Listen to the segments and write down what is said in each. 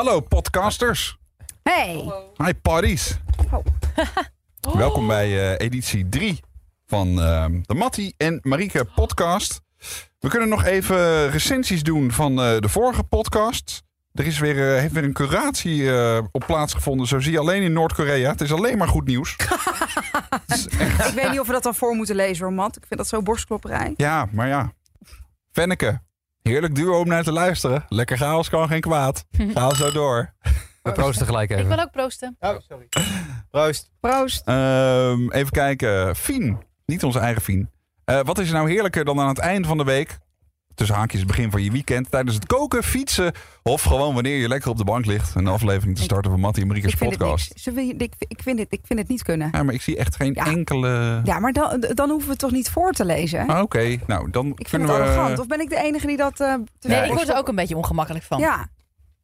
Hallo podcasters. Hey. Hi parties. Oh. Welkom bij eh, editie 3 van eh, de Mattie en Marieke podcast. We kunnen nog even recensies doen van eh, de vorige podcast. Er is weer, eh, heeft weer een curatie op plaatsgevonden. Zo zie je alleen in Noord-Korea. Het is alleen maar goed nieuws. Ik weet niet of we dat dan voor moeten lezen hoor, Matt. Ik vind dat zo borstklopperij. Ja, maar ja. Venneke. Heerlijk duo om naar te luisteren. Lekker chaos kan geen kwaad. Ga zo door. We proosten gelijk Ik even. wil ook proosten. Oh, sorry. Proost. Proost. Ehm, even kijken. Fien. Niet onze eigen Fien. Eh, wat is er nou heerlijker dan aan het eind van de week... tussen haakjes het begin van je weekend... tijdens het koken, fietsen... of gewoon wanneer je lekker op de bank ligt... een aflevering te starten van Mattie en Marieke's Ik vind, het podcast. ik, ik, vind het, ik vind het niet kunnen. Ja, maar ik zie echt geen Ja. enkele... Ja, maar dan, dan hoeven we het toch niet voor te lezen? Ah, Oké, nou dan Ik vind kunnen het we... arrogant. Of ben ik de enige die dat... eh, Nee, ik word er ook een beetje ongemakkelijk van. Ja,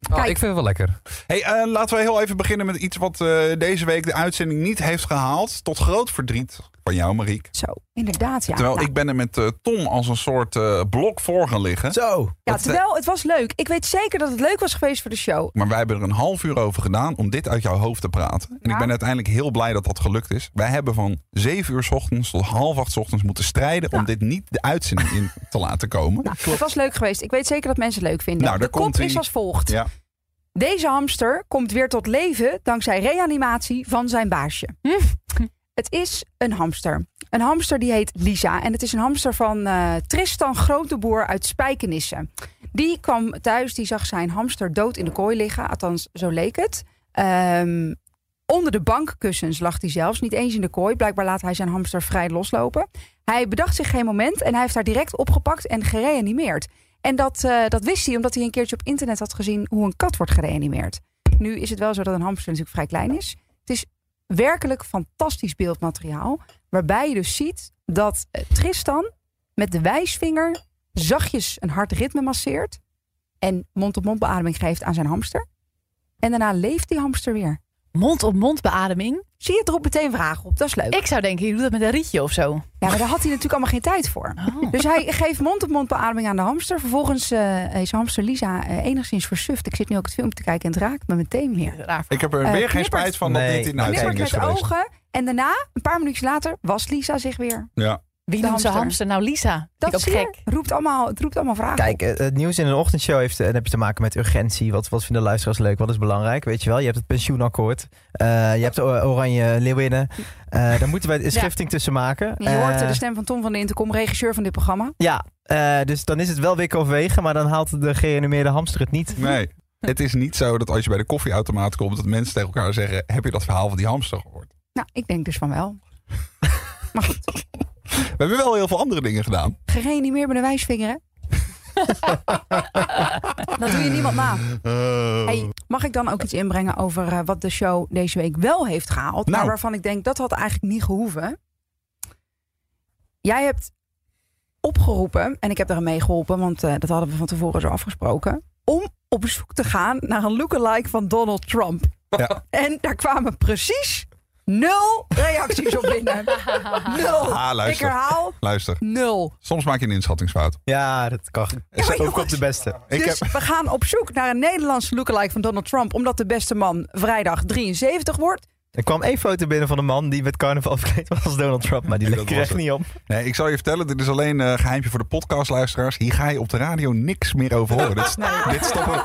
Oh, Kijk. ik vind het wel lekker. Hey, eh, laten we heel even beginnen met iets wat eh, deze week de uitzending niet heeft gehaald. Tot groot verdriet van jou, Mariek. zo. Inderdaad, ja. Terwijl Nou, ik ben er met eh, Tom als een soort eh, blok voor gaan liggen. Zo. ja, dat- terwijl het was leuk. Ik weet zeker dat het leuk was geweest voor de show. Maar wij hebben er een half uur over gedaan om dit uit jouw hoofd te praten. En ik ben uiteindelijk heel blij dat dat gelukt is. Wij hebben van 7 uur s ochtends tot half acht 's ochtends moeten strijden om dit niet de uitzending in te laten komen. Nou, het was leuk geweest. Ik weet zeker dat mensen het leuk vinden. Nou, de kop is als volgt. Ja. Deze hamster komt weer tot leven dankzij reanimatie van zijn baasje. Het is een hamster. Een hamster die heet Lisa. En het is een hamster van eh, Tristan Groteboer uit Spijkenisse. Die kwam thuis, die zag zijn hamster dood in de kooi liggen. Althans, zo leek het. Ehm, onder de bankkussens lag hij zelfs. Niet eens in de kooi. Blijkbaar laat hij zijn hamster vrij loslopen. Hij bedacht zich geen moment en hij heeft haar direct opgepakt en gereanimeerd. En dat, eh, dat wist hij omdat hij een keertje op internet had gezien hoe een kat wordt gereanimeerd. Nu is het wel zo dat een hamster natuurlijk vrij klein is. Het is werkelijk fantastisch beeldmateriaal. Waarbij je dus ziet dat eh, Tristan met de wijsvinger zachtjes een hard ritme masseert. En mond-op-mond geeft aan zijn hamster. En daarna leeft die hamster weer. Mond-op-mond beademing. Zie je, er roept meteen vragen op. Dat is leuk. Ik zou denken, je doet dat met een rietje of zo. Ja, maar daar had hij natuurlijk allemaal geen tijd voor. Oh. Dus hij geeft mond-op-mond beademing aan de hamster. Vervolgens eh is hamster Lisa eh, enigszins versuft. Ik zit nu ook het filmpje te kijken en het raakt me meteen verhaal. Ik heb er Eh, weer geen knippert. spijt van dat Nee. dit in de uitzending is met geweest. ogen. En daarna, een paar minuutjes later, was Lisa zich weer. Ja. Wie de noemt zijn hamster. hamster nou Lisa? Dat je. gek. Roept allemaal, het roept allemaal vragen Kijk, op. eh, het nieuws in een ochtendshow heeft, eh, dan heb je te maken met urgentie. Wat, wat vinden luisteraars leuk? Wat is belangrijk? Weet je wel, je hebt het pensioenakkoord. eh, je hebt Oranje Leeuwinnen. Eh daar moeten wij een schifting tussen maken. Je hoort Eh, de stem van Tom van de Intercom, regisseur van dit programma. Ja, eh, dus dan is het wel wikken of wegen. Maar dan haalt de gereanimeerde hamster het niet. Nee. Het is niet zo dat als je bij de koffieautomaat komt... dat mensen tegen elkaar zeggen... heb je dat verhaal van die hamster gehoord? Nou, ik denk dus van wel. maar goed, We hebben wel heel veel andere dingen gedaan. gereanimeerd met een wijsvinger, hè? dat doe je niemand na. Hey, mag ik dan ook iets inbrengen over eh, wat de show deze week wel heeft gehaald? Nou. Maar waarvan ik denk, dat had eigenlijk niet gehoeven. Jij hebt opgeroepen, en ik heb daar mee geholpen... want eh, dat hadden we van tevoren zo afgesproken... om op zoek te gaan naar een lookalike van Donald Trump. Ja. En daar kwamen precies nul reacties op binnen. Nul. Ah, ik herhaal, Luister. nul. Soms maak je een inschattingsfout. Ja, dat kan. maar Ook op de beste. Ik dus heb... we gaan op zoek naar een Nederlandse lookalike van Donald Trump... omdat de beste man vrijdag 73 wordt. Er kwam één foto binnen van een man die met carnaval verkleed was als Donald Trump. Maar die leek er echt niet op. Nee, ik zal je vertellen, dit is alleen een geheimje voor de podcastluisteraars. Hier ga je op de radio niks meer over horen. Dit, dit, stoppen,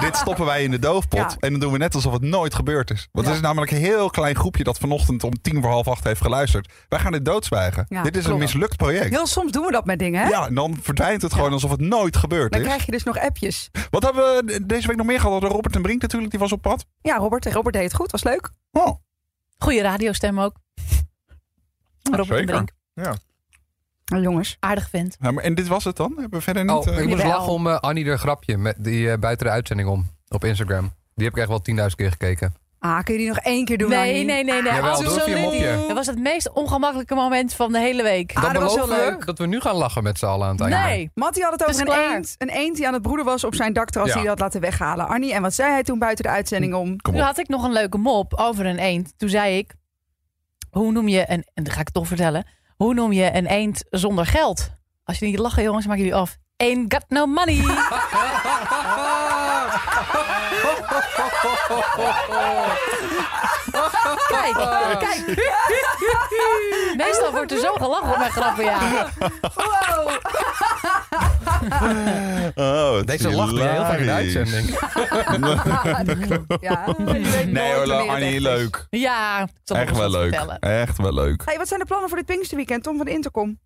dit stoppen wij in de doofpot. Ja. En dan doen we net alsof het nooit gebeurd is. Want Ja. het is namelijk een heel klein groepje dat vanochtend om tien voor half acht heeft geluisterd. Wij gaan dit doodzwijgen. Ja, dit is klopt. een mislukt project. Heel soms doen we dat met dingen, hè? Ja, en dan verdwijnt het gewoon alsof het nooit gebeurd Dan is. krijg je dus nog appjes. Wat hebben we deze week nog meer gehad? Robert en Brink natuurlijk, die was op pad. Ja, Robert. Robert deed het goed. Was leuk. Oh, Goeie radiostem ook. Robert zeker. Brink. Nou, jongens. Aardig vent. Ja, maar, en dit was het dan? Hebben we verder niet... Oh, eh, ik moest lachen om eh, Annie de grapje met die eh, buiten de uitzending om op Instagram. Die heb ik echt wel 10.000 keer gekeken. Ah, kun je die nog één keer doen? Nee, Annie? nee, nee, nee. Jawel, doe absoluut even je mopje. niet. Dat was het meest ongemakkelijke moment van de hele week. Ah, dat was heel we leuk. dat we nu gaan lachen met z'n allen aan het einde. Nee. Mattie had het over een eend. Een eend die aan het broeden was op zijn dakterras Ja. die hij had laten weghalen. Arnie, en wat zei hij toen buiten de uitzending om? Toen had ik nog een leuke mop over een eend. Toen zei ik, hoe noem je een, en dat ga ik toch vertellen. Hoe noem je een eend zonder geld? Als je niet lachen jongens, maak jullie af. Ain't got no money. Kijk, kijk. Meestal wordt er zo gelachen op mijn grappen, ja. Wow. Oh, Deze is lach ben je heel vaak in de hilarisch. uitzending. ja, Nee hoor, Annie, is. leuk. Ja, Echt wel leuk. vertellen. Echt wel leuk. Hey, wat zijn de plannen voor dit Pinksterweekend, Tom van de Intercom?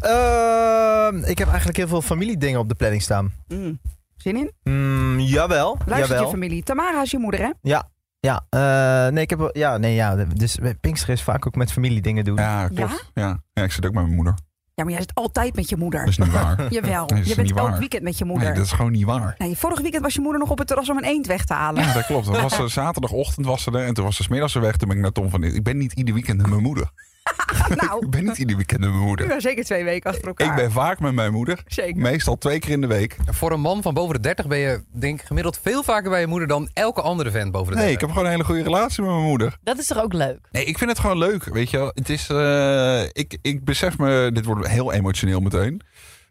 Ehm, ik heb eigenlijk heel veel familiedingen op de planning staan. Mm. Zin in? Mm, jawel, Luistert jawel. je familie. Tamara is je moeder, hè? Ja, ja. eh, nee, ik heb ja, nee, ja. Dus Pinkster is vaak ook met familiedingen doen. Ja, klopt. Ja? Ja. ik zit ook met mijn moeder. Ja, maar jij zit altijd met je moeder. Dat is niet waar. Jawel, Nee, je bent niet elk waar. weekend met je moeder. Nee, dat is gewoon niet waar. Nee, vorig weekend was je moeder nog op het terras om een eend weg te halen. Ja, dat klopt. Dat was, eh, zaterdagochtend was ze er en toen was ze 's middags weg. Toen ben ik naar Tom van... Ik ben niet ieder weekend met mijn moeder. nou, Ik ben niet ieder weekend met mijn moeder. ja, zeker twee weken achter elkaar. Ik ben vaak met mijn moeder. Zeker. Meestal twee keer in de week. Voor een man van boven de 30 ben je denk ik gemiddeld veel vaker bij je moeder dan elke andere vent boven de 30. Nee, ik heb gewoon een hele goede relatie met mijn moeder. Dat is toch ook leuk? Nee, ik vind het gewoon leuk. Weet je wel. Het is... eh, ik, ik besef me... Dit wordt heel emotioneel meteen.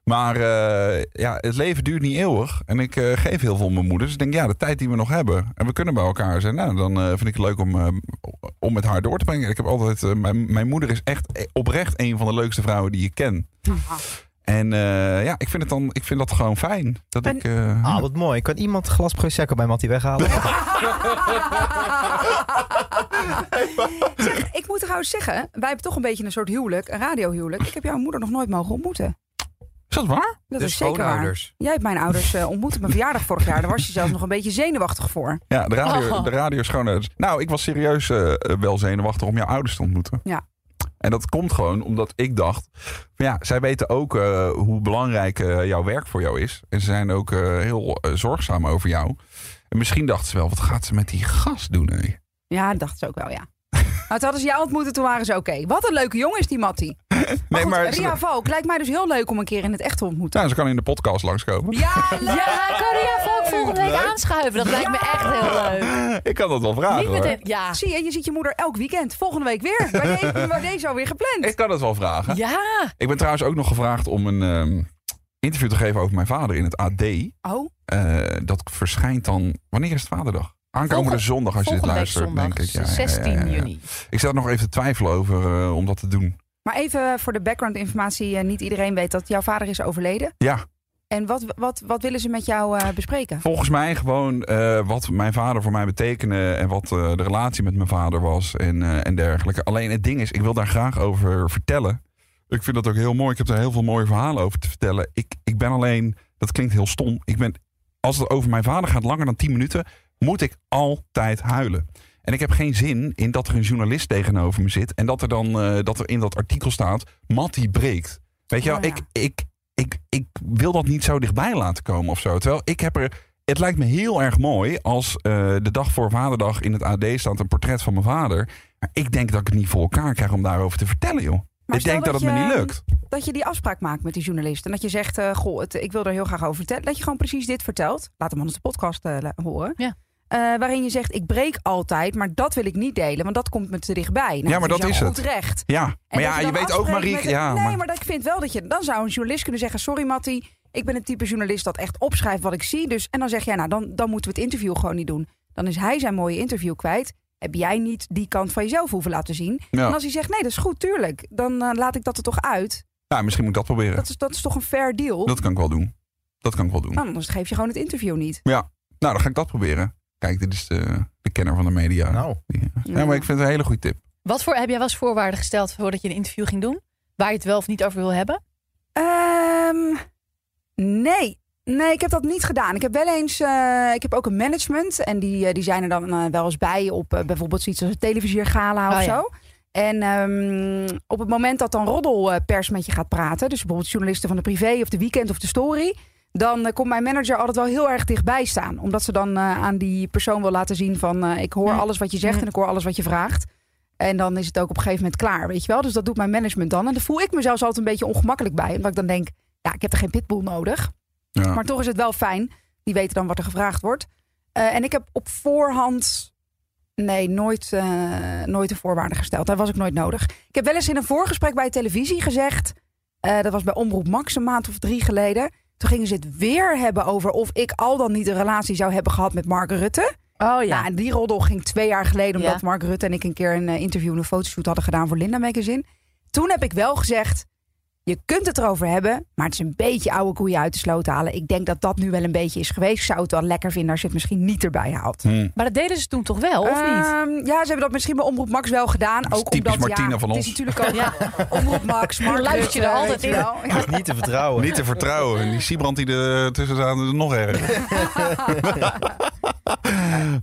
Maar eh, ja, het leven duurt niet eeuwig. En ik eh, geef heel veel mijn moeder. Dus ik denk, ja, de tijd die we nog hebben. En we kunnen bij elkaar zijn. Nou, dan eh, vind ik het leuk om, eh, om met haar door te brengen. Ik heb altijd... mijn, mijn moeder is echt oprecht een van de leukste vrouwen die ik ken. En eh, ja, ik vind, het dan, ik vind dat gewoon fijn. Dat En- ik... eh, Ah, wat mooi. Kan iemand glas Prosecco bij Mattie weghalen? Zeg, ik moet trouwens zeggen, wij hebben toch een beetje een soort huwelijk, een radiohuwelijk. Ik heb jouw moeder nog nooit mogen ontmoeten. Is dat waar? Dat De is zeker waar. Jij hebt mijn ouders eh, ontmoet op mijn verjaardag vorig jaar. Daar was je zelfs nog een beetje zenuwachtig voor. Ja, de radio, Oh. de radio is gewoon... Nou, ik was serieus eh, wel zenuwachtig om jouw ouders te ontmoeten. Ja. En dat komt gewoon omdat ik dacht... Van ja, zij weten ook eh, hoe belangrijk eh, jouw werk voor jou is. En ze zijn ook eh, heel zorgzaam over jou. En misschien dachten ze wel, wat gaat ze met die gast doen? Hé? Ja, dat dacht ze ook wel, ja. Nou, toen hadden ze jou ontmoeten, toen waren ze oké. Wat een leuke jongen is die Mattie. Maar Nee, goed, maar Ria Valk lijkt mij dus heel leuk om een keer in het echt te ontmoeten. nou, ze kan in de podcast langskomen. Ja, leuk. Ja, kan jij Valk volgende week Leuk. aanschuiven? Dat lijkt me echt heel leuk. Ik kan dat wel vragen Niet hoor. meteen, ja. Zie je, je ziet je moeder elk weekend. Volgende week weer. Waar deze, waar deze alweer gepland. Ik kan het wel vragen. Ja, Ik ben trouwens ook nog gevraagd om een ehm, interview te geven over mijn vader in het AD. Oh, Eh, dat verschijnt dan. Wanneer is het Vaderdag? Aankomende Volgende- zondag als je dit luistert, zondag, denk ik. Ja, ja, ja, 16 ja, ja. juni. Ik zat nog even te twijfelen over eh, om dat te doen. Maar even voor de background informatie. eh, niet iedereen weet dat jouw vader is overleden. Ja, En wat, wat, wat willen ze met jou eh, bespreken? volgens mij gewoon eh, wat mijn vader voor mij betekende en wat de relatie met mijn vader was en, en dergelijke. Alleen het ding is, ik wil daar graag over vertellen. Ik vind dat ook heel mooi. Ik heb daar heel veel mooie verhalen over te vertellen. Ik, ik ben alleen, dat klinkt heel stom. Ik ben, als het over mijn vader gaat langer dan 10 minuten, moet ik altijd huilen. En ik heb geen zin in dat er een journalist tegenover me zit. En dat er dan eh, dat er in dat artikel staat. Mattie breekt. Weet je wel, Oh, ja. ik, ik, ik, ik wil dat niet zo dichtbij laten komen of zo. Terwijl ik heb er. Het lijkt me heel erg mooi als eh, de dag voor Vaderdag in het AD staat een portret van mijn vader. Maar ik denk dat ik het niet voor elkaar krijg om daarover te vertellen, joh. Maar ik denk dat, dat het me niet lukt. Dat je die afspraak maakt met die journalist. En dat je zegt, eh, goh, het, ik wil er heel graag over vertellen. Dat je gewoon precies dit vertelt. Laat hem anders de podcast horen. Ja. Eh, waarin je zegt, ik breek altijd, maar dat wil ik niet delen. Want dat komt me te dichtbij. Nou, Ja, maar dat is het. recht. Ja, maar ja, je weet ook, Marie. met- Ja, nee, maar- maar dat, ik vind wel dat je... Dan zou een journalist kunnen zeggen... Sorry Mattie, ik ben het type journalist dat echt opschrijft wat ik zie. Dus, en dan zeg jij, nou, dan, dan moeten we het interview gewoon niet doen. Dan is hij zijn mooie interview kwijt. Heb jij niet die kant van jezelf hoeven laten zien. Ja. En als hij zegt, nee, dat is goed, tuurlijk. Dan eh, laat ik dat er toch uit. Nou, misschien moet ik dat proberen. Dat is, dat is toch een fair deal? Dat kan ik wel doen. Dat kan ik wel doen. Nou, anders geef je gewoon het interview niet. Nou, dan ga ik dat proberen. Kijk, dit is de, de kenner van de media. Nou. Ja, maar ik vind het een hele goede tip. Wat voor, heb jij wel eens voorwaarden gesteld voordat je een interview ging doen? Waar je het wel of niet over wil hebben? Ehm, nee. Nee, ik heb dat niet gedaan. Ik heb wel eens, eh, ik heb ook een management en die, eh, die zijn er dan eh, wel eens bij op eh, bijvoorbeeld zoiets als een televisiergala of Oh, ja. zo. En ehm, op het moment dat dan roddelpers met je gaat praten, dus bijvoorbeeld journalisten van de privé of de weekend of de story, dan eh, komt mijn manager altijd wel heel erg dichtbij staan. Omdat ze dan eh, aan die persoon wil laten zien van eh, ik hoor Hm. alles wat je zegt Hm. en ik hoor alles wat je vraagt. En dan is het ook op een gegeven moment klaar, weet je wel. Dus dat doet mijn management dan. En daar voel ik me zelfs altijd een beetje ongemakkelijk bij. Omdat ik dan denk, ja, ik heb er geen pitbull nodig. Ja. Maar toch is het wel fijn. Die weten dan wat er gevraagd wordt. En ik heb op voorhand... Nee, nooit, nooit de voorwaarden gesteld. Daar was ik nooit nodig. Ik heb wel eens in een voorgesprek bij televisie gezegd... dat was bij Omroep Max een maand of drie geleden. Toen gingen ze het weer hebben over of ik al dan niet een relatie zou hebben gehad met Mark Rutte. Oh Ja, en die roddel ging twee jaar geleden omdat Ja. Mark Rutte en ik een keer een eh, interview en een fotoshoot hadden gedaan voor Linda Magazine. Toen heb ik wel gezegd, je kunt het erover hebben, maar het is een beetje oude koeien uit de sloot halen. Ik denk dat dat nu wel een beetje is geweest. Ik zou het wel lekker vinden als je het misschien niet erbij haalt. Hm. Maar dat deden ze toen toch wel, of niet? Ehm, ja, ze hebben dat misschien bij Omroep Max wel gedaan. Ook typisch omdat, Martina ja, van het ons. is natuurlijk ook Ja. Omroep Max, Mark luister je er altijd in. wel. Ja. Niet te vertrouwen. Niet te vertrouwen. En die Siebrand die er tussen zaten, is nog erger.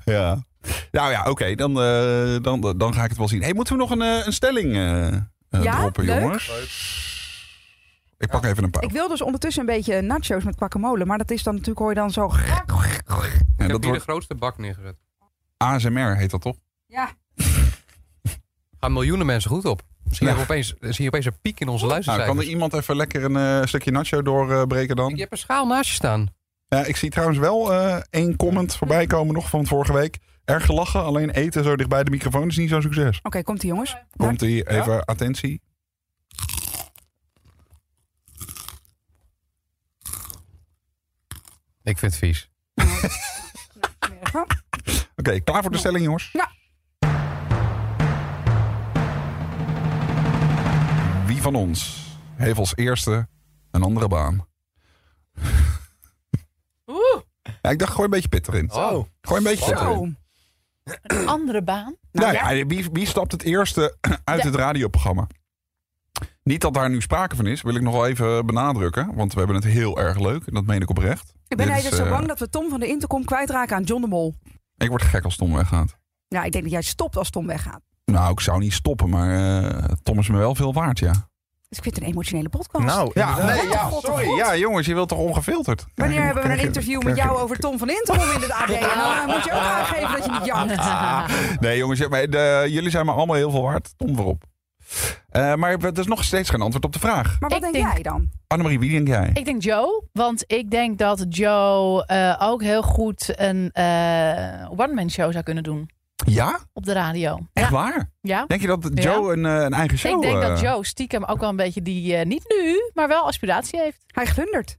ja. Nou ja, oké. dan, eh, dan, dan ga ik het wel zien. Hey, moeten we nog een, eh, een stelling eh, eh, Ja, droppen, leuk. jongens? Ik pak even een pauze. Ik wil dus ondertussen een beetje nachos met guacamole, maar dat is dan natuurlijk, hoor je dan zo... En Ik heb dat hier de wordt grootste bak neergezet. ASMR, heet dat toch? Ja, Gaan miljoenen mensen goed op. Misschien Ja. hebben we opeens, zie je opeens een piek in onze Nou, luistercijfers. kan er iemand even lekker een eh, stukje nacho doorbreken dan? Je hebt een schaal naast je staan. Ja, ik zie trouwens wel eh, één comment voorbij komen nog van vorige week. Erg gelachen, alleen eten zo dicht bij de microfoon is niet zo'n succes. oké, komt ie jongens. Komt ie, even attentie. Ik vind het vies. Oké, klaar voor de stelling jongens? Ja. Wie van ons heeft als eerste een andere baan? Oeh, Ja, ik dacht, gooi een beetje pit erin. Zo. Gooi een beetje pit Zo. erin. een andere baan. Nou, Nou, ja, wie, wie stapt het eerste uit het radioprogramma? Niet dat daar nu sprake van is, wil ik nog wel even benadrukken. Want we hebben het heel erg leuk. En dat meen ik oprecht. Ik ben eigenlijk zo eh, bang dat we Tom van de Intercom kwijtraken aan John de Mol. Ik word gek als Tom weggaat. Ja, ik denk dat jij stopt als Tom weggaat. Nou, ik zou niet stoppen, maar eh, Tom is me wel veel waard, ja. Dus ik vind het een emotionele podcast. Nou, ja, God, sorry. God. Ja, jongens, je wilt toch ongefilterd? Wanneer Ja, hebben we een interview met jou over Tom van Intercom in het AD? Dan moet je ook aangeven dat je niet jankt. Ah, nee, jongens, ja, maar de- jullie zijn me allemaal heel veel waard. Tom voorop. Eh, maar er is nog steeds geen antwoord op de vraag. Maar wat Ik denk, denk- jij dan? Annemarie, wie denk jij? Ik denk Joe, want ik denk dat Joe eh, ook heel goed een eh, one-man show zou kunnen doen Ja? op de radio. Echt Ja, waar? ja. Denk je dat Ja. Joe een, een eigen show... ik denk dat Joe stiekem ook wel een beetje die, niet nu, maar wel aspiratie heeft. Hij glundert.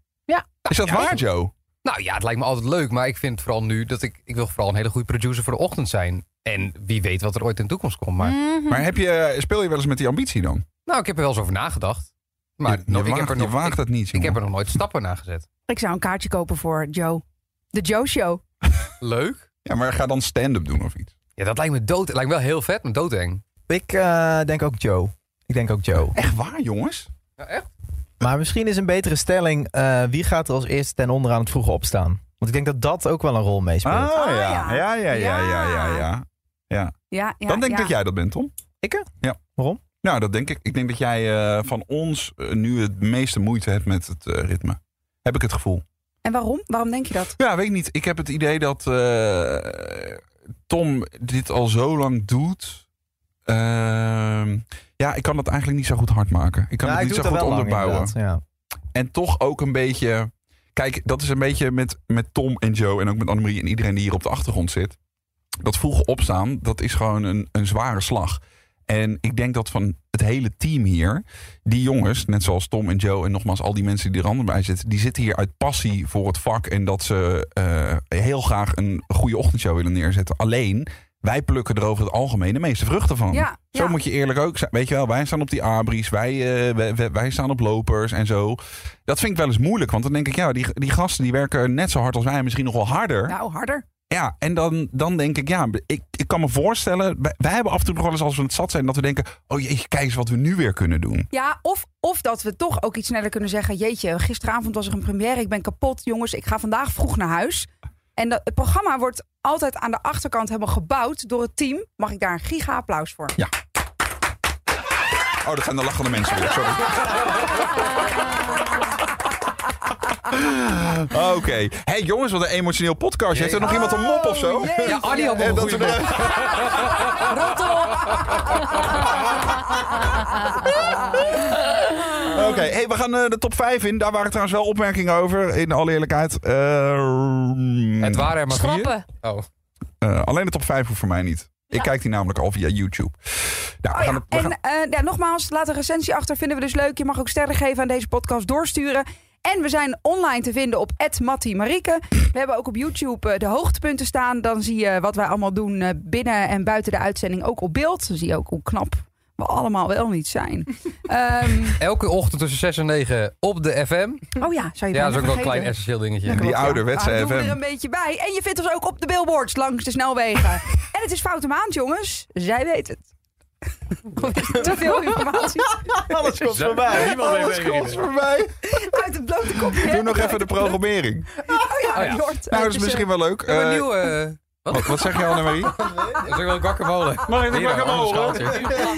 Is dat Ja, waar, Joe? Nou ja, het lijkt me altijd leuk. Maar ik vind vooral nu dat ik... Ik wil vooral een hele goede producer voor de ochtend zijn. En wie weet wat er ooit in de toekomst komt. Maar Mhm. Maar heb je, speel je wel eens met die ambitie dan? nou, ik heb er wel eens over nagedacht. Maar je, je nog, ik, waagt, heb er je nog, waagt ik, het niet, ik heb jongen. er nog nooit stappen naar gezet. Ik zou een kaartje kopen voor Joe. De Joe Show. Leuk. Ja, maar ga dan stand-up doen of iets. Ja, dat lijkt me dood. Het lijkt me wel heel vet, maar doodeng. Ik eh, denk ook Joe. Ik denk ook Joe. Echt waar, jongens? Ja, echt? Maar misschien is een betere stelling... eh, wie gaat er als eerste ten onder aan het vroege opstaan? Want ik denk dat dat ook wel een rol meespeelt. Ah, Ah, ja. ja. Ja, ja, ja, ja, ja, ja. Ja, ja, Dan denk ik ja. dat jij dat bent, Tom. Ik? Ja. Waarom? Nou, dat denk ik. Ik denk dat jij eh, van ons eh, nu het meeste moeite hebt met het eh, ritme. Heb ik het gevoel. En waarom? Waarom denk je dat? Ja, weet ik niet. Ik heb het idee dat eh, Tom dit al zo lang doet. Ehm, ja, ik kan dat eigenlijk niet zo goed hard maken. Ik kan Ja, het niet zo goed er lang, onderbouwen. En toch ook een beetje. Kijk, dat is een beetje met, met Tom en Joe en ook met Annemarie en iedereen die hier op de achtergrond zit. Dat vroege opstaan, dat is gewoon een, een zware slag. En ik denk dat van het hele team hier, die jongens, net zoals Tom en Joe en nogmaals al die mensen die er anderen bij zitten, die zitten hier uit passie voor het vak en dat ze eh, heel graag een goede ochtendshow willen neerzetten. Alleen, wij plukken er over het algemeen de meeste vruchten van. Ja, Zo ja. moet je eerlijk ook zijn. Weet je wel, wij staan op die abris, wij, eh, wij, wij- wij staan op lopers en zo. Dat vind ik wel eens moeilijk, want dan denk ik, ja, die, die gasten die werken net zo hard als wij, misschien nog wel harder. Nou, harder. Ja, en dan, dan denk ik, ja, ik, ik kan me voorstellen, wij, wij hebben af en toe nog wel eens als we het zat zijn, dat we denken, oh jeetje, kijk eens wat we nu weer kunnen doen. Ja, of, of dat we toch ook iets sneller kunnen zeggen. Jeetje, gisteravond was er een première. Ik ben kapot, jongens. Ik ga vandaag vroeg naar huis. En dat, het programma wordt altijd aan de achterkant helemaal gebouwd door het team. Mag ik daar een giga applaus voor? Oh, dat zijn de lachende mensen weer, sorry. Oké. Hey jongens, wat een emotioneel podcast. Heeft er nog iemand een mop of zo? Oh. Ja, Arnie had nog een dat goede we- Oké, hey, we gaan eh, de top 5 in. Daar waren trouwens wel opmerkingen over, in alle eerlijkheid. Eh, Het waren er maar vier. Oh. eh, alleen de top 5 hoeft voor mij niet. Ik kijk die namelijk al via YouTube. Nou, we Oh gaan ja, het- we gaan- en eh, ja, nogmaals, laat een recensie achter. Vinden we dus leuk. Je mag ook sterren geven aan deze podcast doorsturen. En we zijn online te vinden op Mattie Marieke. We hebben ook op YouTube eh, de hoogtepunten staan. Dan zie je wat wij allemaal doen eh, binnen en buiten de uitzending. Ook op beeld. Dan zie je ook hoe knap we allemaal wel niet zijn. Ehm, Elke ochtend tussen 6 en 9 op de FM. oh ja, zou je Ja, dat is ook wel een klein essentieel dingetje. Ja, Die ja. ouderwetse Ah, doen we FM. er een beetje bij. En je vindt ons ook op de billboards langs de snelwegen. en het is foute maand, jongens. Zij weet het. Te veel informatie Alles komt voorbij. Niemand weet Alles komt voorbij. uit het blote kopje. Doe nog even de programmering. Oh ja, Oh ja. Jort. Nou, dat is misschien wel leuk. Een Eh, nieuwe... eh, wat, wat zeg je, Annemarie? dat is ook wel guacamole. Mag ik schaaltje.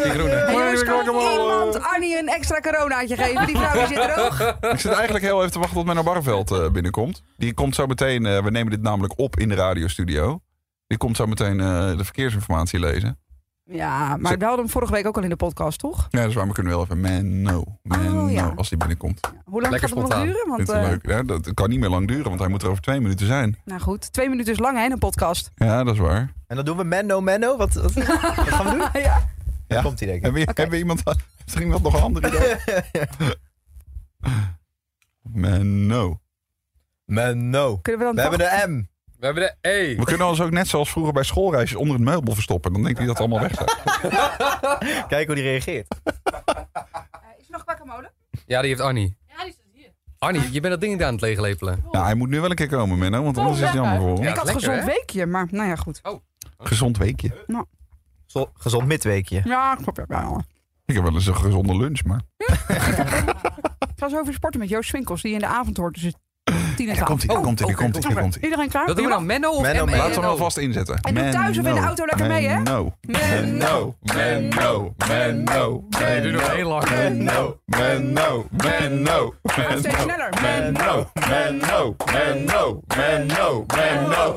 Die groene. Hey, jongens, kan iemand eh? Arnie een extra coronaatje geven? Die vrouw die zit er ook. Ik zit eigenlijk heel even te wachten tot Menno Barveld eh, binnenkomt. Die komt zo meteen, eh, we nemen dit namelijk op in de radiostudio. Die komt zo meteen eh, de verkeersinformatie lezen. Ja, maar we hadden hem vorige week ook al in de podcast, toch? Ja, dus waarom kunnen we wel even Menno, Menno, Oh, ja. als die binnenkomt. Hoe lang Lekker gaat het nog duren? Want, eh, leuk? Ja, dat kan niet meer lang duren, want hij moet er over twee minuten zijn. nou goed, twee minuten is lang hè, in een podcast. Ja, dat is waar. En dan doen we Menno Menno. Wat, wat, wat gaan we doen? ja. Ja. Komt hij denk ik. Hebben we, hebben we iemand, er iemand nog een andere idee? Menno. Menno. Kunnen we dan We hebben de M. We hebben de E. We kunnen ons ook net zoals vroeger bij schoolreisjes onder het meubel verstoppen. Dan denkt hij dat het allemaal weg staat. Kijk hoe die reageert. Eh, Is er nog guacamole? Ja, die heeft Annie. Annie, je bent dat ding niet aan het leeglepelen. Ja, hij moet nu wel een keer komen, Menno, want anders is het jammer voor hem. Ja, ik had lekker, gezond hè? weekje, maar nou ja, goed. Gezond weekje. Zo- gezond midweekje. Ja, klopt. Ja, ja. Ik heb wel eens een gezonde lunch, maar... Ik ga zo over sporten met Joost Swinkels, die in de avond hoort tussen 10 en 12. Komt hij, Oh, komt hij, komt hij, komt hij. Iedereen klaar? Dat doen we dan Menno of Menno, M-E? Menno. Laten we hem alvast inzetten. En doe thuis of in de auto lekker mee, hè? Menno, Menno, Menno, Menno, Nee, doe nog heel lang. Menno, Menno, Menno, Steeds sneller. Menno, Menno, Menno, Menno, Menno.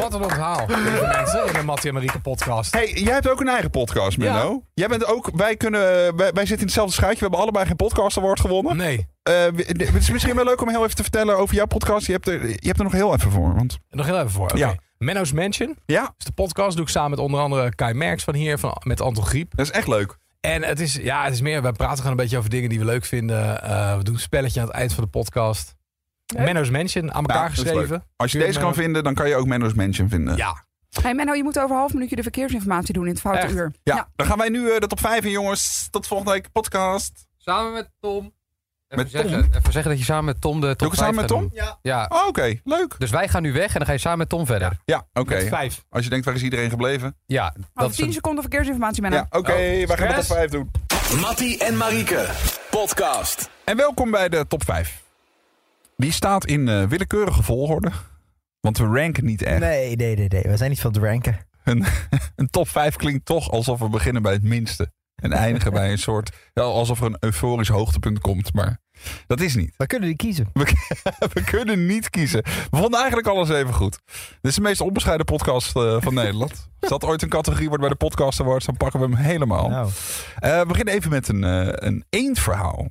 Wat een onthaal, lieve mensen, de Mattie en Marieke podcast. Hey, jij hebt ook een eigen podcast, Menno. Jij bent ook, wij kunnen, wij, wij zitten in hetzelfde schuitje. We hebben allebei geen podcast award gewonnen. Nee, Eh, het is misschien wel leuk om heel even te vertellen over jouw podcast. Je hebt er, je hebt er nog heel even voor. Want, nog heel even voor. Oké. Ja. Menno's Mansion ja, is de podcast. Doe ik samen met onder andere Kai Merks van hier, van, met Anton Griep. dat is echt leuk. En het is, ja, het is meer, wij praten gewoon een beetje over dingen die we leuk vinden. Eh, we doen een spelletje aan het eind van de podcast. Menno's Mansion, aan elkaar Ja, geschreven. Als je deze kan vinden, dan kan je ook Menno's Mansion vinden. Ja, Hey Menno, je moet over een half minuutje de verkeersinformatie doen in het foute Echt? uur. Ja, dan gaan wij nu eh, de top 5 in, jongens. Tot volgende week podcast. Samen met Tom. Even, Met zeggen, Tom? even zeggen dat je samen met Tom de top Doe ik het 5 samen met Tom? doen. Ja. Oh, Oké, leuk. Dus wij gaan nu weg en dan ga je samen met Tom verder. Ja, oké. met vijf. Als je denkt, waar is iedereen gebleven? Ja, dat Over is 10 een- seconden verkeersinformatie, Menno. Ja, oké. wij gaan de top stress. 5 doen. Mattie en Marieke. Podcast. En welkom bij de top 5. Die staat in eh, willekeurige volgorde. Want we ranken niet echt. Nee, nee, nee, nee. We zijn niet van het ranken. Een, een top 5 klinkt toch alsof we beginnen bij het minste. En eindigen bij een soort. Ja, alsof er een euforisch hoogtepunt komt. Maar dat is niet. We kunnen die kiezen. We kunnen niet kiezen. We vonden eigenlijk alles even goed. Dit is de meest onbescheiden podcast eh, van Nederland. Als dat ooit een categorie wordt bij de podcast awards, dan pakken we hem helemaal. Nou. Eh, we beginnen even met een, eh een eendverhaal.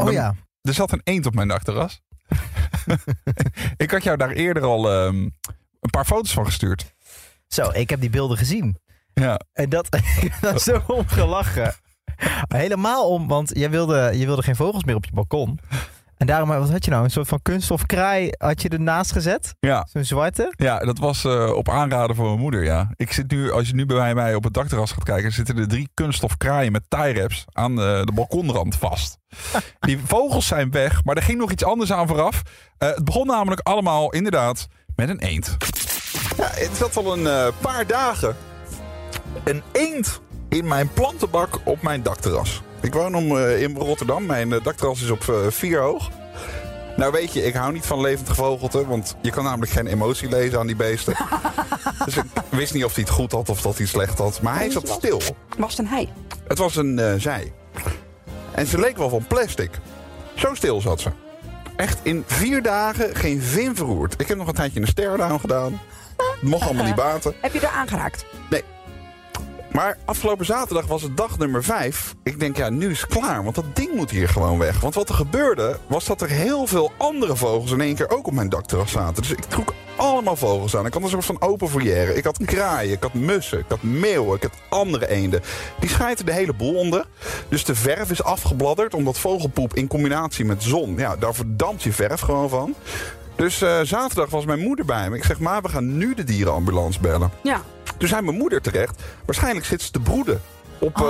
Oh ja. Er zat een eend op mijn dakterras. ik had jou daar eerder al ehm, een paar foto's van gestuurd. Zo, ik heb die beelden gezien. Ja, En dat, daar zo om gelachen. Helemaal om, want jij wilde, je wilde geen vogels meer op je balkon. En daarom, wat had je nou? Een soort van kunststof kraai had je ernaast gezet? ja. Zo'n zwarte? Ja, dat was eh, op aanraden van mijn moeder, ja. Ik zit nu, als je nu bij mij op het dakterras gaat kijken, zitten er drie kunststof kraaien met tie wraps aan de, de balkonrand vast. Die vogels zijn weg, maar er ging nog iets anders aan vooraf. Eh, het begon namelijk allemaal inderdaad met een eend. Ja, het zat al een eh, paar dagen een eend in mijn plantenbak op mijn dakterras. Ik woon om, eh, in Rotterdam. Mijn eh, dakterras is op eh, vier hoog. Nou weet je, ik hou niet van levend gevogelte, want je kan namelijk geen emotie lezen aan die beesten. dus ik wist niet of hij het goed had of dat hij het slecht had. Maar hij zat stil. Was het een hij? Het was een zij. En ze leek wel van plastic. Zo stil zat ze. Echt in vier dagen geen vin verroerd. Ik heb nog een tijdje een stare-down gedaan. Het mocht allemaal niet baten. Heb je er aangeraakt? Maar afgelopen zaterdag was het dag nummer 5. Ik denk, ja, nu is het klaar, want dat ding moet hier gewoon weg. Want wat er gebeurde, was dat er heel veel andere vogels in één keer ook op mijn dakterras zaten. Dus ik trok allemaal vogels aan. Ik had een soort van open foyer. Ik had kraaien, ik had mussen, ik had meeuwen, ik had andere eenden. Die schijten de hele boel onder. Dus de verf is afgebladderd, omdat vogelpoep in combinatie met zon... ja, daar verdampt je verf gewoon van. Dus eh, zaterdag was mijn moeder bij me. Ik zeg, maar we gaan nu de dierenambulance bellen. Ja. Toen zei mijn moeder terecht, waarschijnlijk zit ze te broeden op, Oh.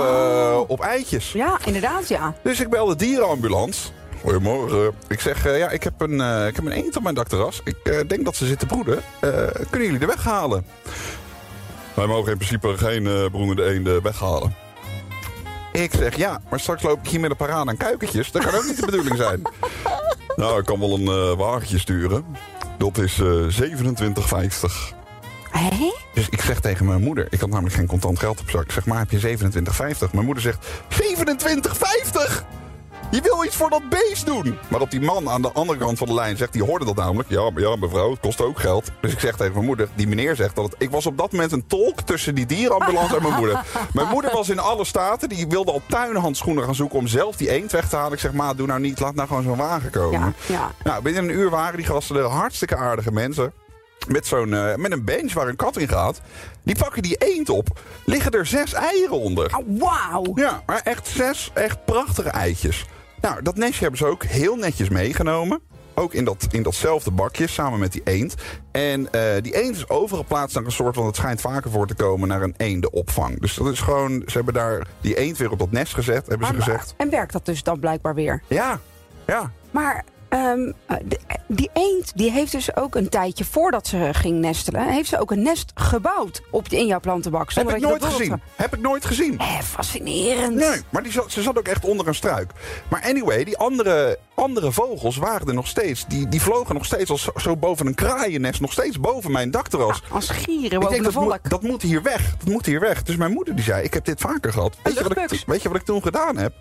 eh, op eitjes. ja, inderdaad, ja. Dus ik bel de dierenambulance. Goedemorgen. Ik zeg, eh, ja, ik heb, een, eh, ik heb een eend op mijn dakterras. Ik denk dat ze zitten broeden. Eh, kunnen jullie er weghalen? Wij mogen in principe geen broedende eenden weghalen. Ik zeg, ja, maar straks loop ik hier met een parade aan kuikentjes. Dat kan ook niet de bedoeling zijn. Nou, ik kan wel een wagentje sturen. Dat is eh 27,50. Hé? Dus ik zeg tegen mijn moeder, ik had namelijk geen contant geld op zak. Ik zeg, maar heb je 27,50? Mijn moeder zegt, 27,50? Je wil iets voor dat beest doen. Maar op die man aan de andere kant van de lijn zegt, die hoorde dat namelijk. Ja, maar ja, mevrouw, het kost ook geld. Dus ik zeg tegen mijn moeder, die meneer zegt dat het... Ik was op dat moment een tolk tussen die dierenambulance en mijn moeder. Mijn moeder was in alle staten. Die wilde al tuinhandschoenen gaan zoeken om zelf die eend weg te halen. Ik zeg, ma, doe nou niet, laat nou gewoon zo'n wagen komen. Ja, ja. Nou, binnen een uur waren die gasten er hartstikke aardige mensen. Met, zo'n, eh, met een bench waar een kat in gaat. Die pakken die eend op. Liggen er zes eieren onder. Oh, wauw. Ja, maar echt zes echt prachtige eitjes. Nou, dat nestje hebben ze ook heel netjes meegenomen. Ook in, dat, in datzelfde bakje, samen met die eend. En eh, die eend is overgeplaatst naar een soort, want het schijnt vaker voor te komen, naar een eendenopvang. Dus dat is gewoon, ze hebben daar die eend weer op dat nest gezet, hebben ze gezegd. En werkt dat dus dan blijkbaar weer? Ja, ja. Maar ehm, eh, de- die eend die heeft dus ook een tijdje voordat ze ging nestelen... heeft ze ook een nest gebouwd op, in jouw plantenbak. Heb ik nooit gezien. Heb ik nooit gezien. Eh, fascinerend. Nee, maar die zat, ze zat ook echt onder een struik. Maar anyway, die andere, andere vogels waren er nog steeds. Die, die vlogen nog steeds als zo boven een kraaiennest. Nog steeds boven mijn dakterras. Als gieren ik boven denk, de dat moet, volk. dat moet hier weg. Dat moet hier weg. Dus mijn moeder die zei, ik heb dit vaker gehad. Weet je, wat ik, luchtbugs. weet je wat ik toen gedaan heb?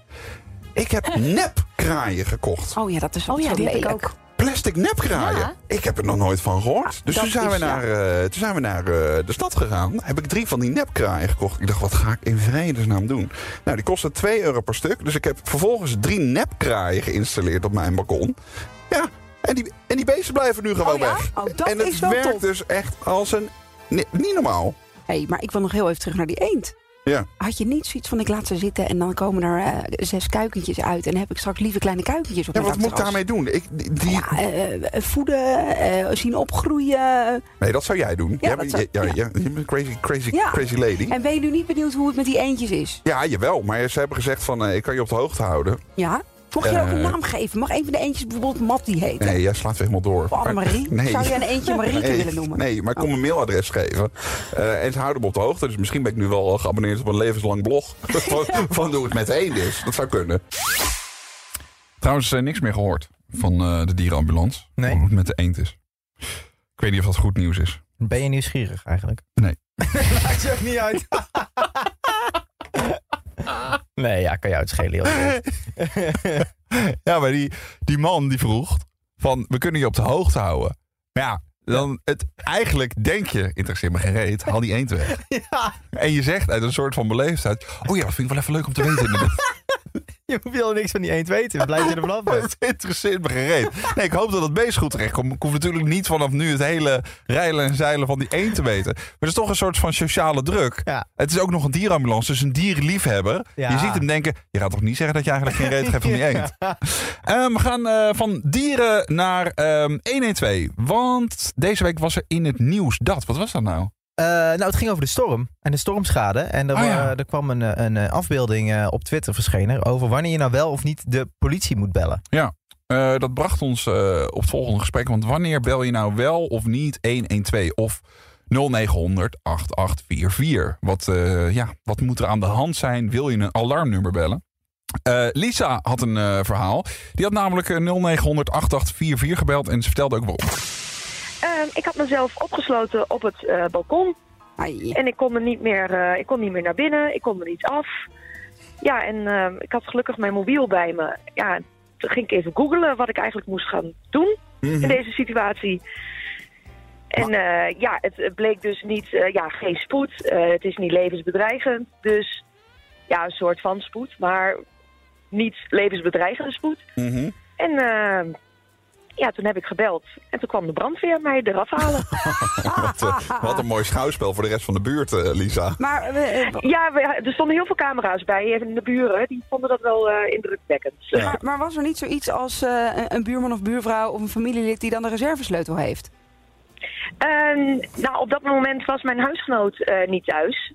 Ik heb nepkraaien gekocht. Oh ja, dat is Oh ja, die heb ik ook. Plastic nepkraaien. Ja. Ik heb er nog nooit van gehoord. dus dat toen zijn, we ja. naar, eh, toen zijn we naar eh, de stad gegaan. Heb ik drie van die nepkraaien gekocht. Ik dacht, wat ga ik in vredesnaam doen? Nou, die kosten 2 euro per stuk. Dus ik heb vervolgens drie nepkraaien geïnstalleerd op mijn balkon. Ja, en die, en die beesten blijven nu gewoon Oh ja? weg. Oh, dat en het is wel werkt dus echt als een... ni- niet normaal. hey, maar ik wil nog heel even terug naar die eend. Ja. Had je niet zoiets van, ik laat ze zitten... en dan komen er eh, zes kuikentjes uit... en heb ik straks lieve kleine kuikentjes op Ja, mijn wat moet ik daarmee doen? Ik, die, Ja, eh, voeden, eh, zien opgroeien. Nee, dat zou jij doen. Ja, Jij zou- ja, ja. ja, je bent een crazy, crazy, crazy lady. En ben je nu niet benieuwd hoe het met die eendjes is? Ja, jawel. Maar ze hebben gezegd van, ik kan je op de hoogte houden. Ja? Mocht je ook een Eh. naam geven? Mag een van de eendjes bijvoorbeeld Mattie heten? Nee, jij slaat weer helemaal door. Of Annemarie? Nee. Zou je een eentje Marieke nee, willen noemen? Nee, maar ik kon Oh. mijn mailadres geven. Eh, en ze houden me op de hoogte. Dus misschien ben ik nu wel geabonneerd op een levenslang blog. van, van hoe het met één is. Dat zou kunnen. Trouwens, eh, niks meer gehoord van eh, de dierenambulance. Nee. Hoe het met de eend is. Ik weet niet of dat goed nieuws is. Ben je nieuwsgierig eigenlijk? Nee. Maakt je ook niet uit. nee, ja, kan jou het schelen. heel ja, maar die, die man die vroeg van, we kunnen je op de hoogte houden. Maar ja, dan het, eigenlijk denk je, interesseert me geen reet, haal die eend weg. ja, En je zegt uit een soort van beleefdheid, oh ja, dat vind ik wel even leuk om te weten. je hoeft heel niks van die eend weten. Blijf je er vanaf het interesseert me geen reet. Nee, ik hoop dat het beest goed terecht komt. Ik hoef natuurlijk niet vanaf nu het hele rijlen en zeilen van die eend te weten. Maar het is toch een soort van sociale druk. Ja. Het is ook nog een dierenambulance, dus een dierenliefhebber. Ja. Je ziet hem denken, je gaat toch niet zeggen dat je eigenlijk geen reet geeft van die eend. Eh, we gaan eh, van dieren naar ehm 112. Want deze week was er in het nieuws dat. Wat was dat nou? Eh, nou, het ging over de storm en de stormschade. En er, Oh, ja. er kwam een, eh, een eh, afbeelding op Twitter verschenen over wanneer je nou wel of niet de politie moet bellen. Eh, dat bracht ons op het volgende gesprek. Want wanneer bel je nou wel of niet 112 of 0900 8844? Wat, ja, wat moet er aan de hand zijn? Wil je een alarmnummer bellen? Lisa had een verhaal. Die had namelijk eh, 0900 8844 gebeld en ze vertelde ook waarom. Ik had mezelf opgesloten op het eh, balkon. Ai. En ik kon, er niet meer, eh, ik kon niet meer naar binnen. Ik kon er niet af. Ja, en ehm, ik had gelukkig mijn mobiel bij me. Ja, toen ging ik even googlen wat ik eigenlijk moest gaan doen Mhm. in deze situatie. En eh, ja, het, bleek dus niet, eh, ja, geen spoed. Eh, het is niet levensbedreigend. Dus ja, een soort van spoed, maar niet levensbedreigende spoed. Mhm. En ja, toen heb ik gebeld. En toen kwam de brandweer mij eraf halen. wat, eh, wat een mooi schouwspel voor de rest van de buurt, eh, Lisa. Maar eh, ja, we- er stonden heel veel camera's bij. Even de buren, die vonden dat wel eh, indrukwekkend. maar, maar was er niet zoiets als eh, een- een buurman of buurvrouw of een familielid die dan de reservesleutel heeft? En, nou, op dat moment was mijn huisgenoot eh, niet thuis.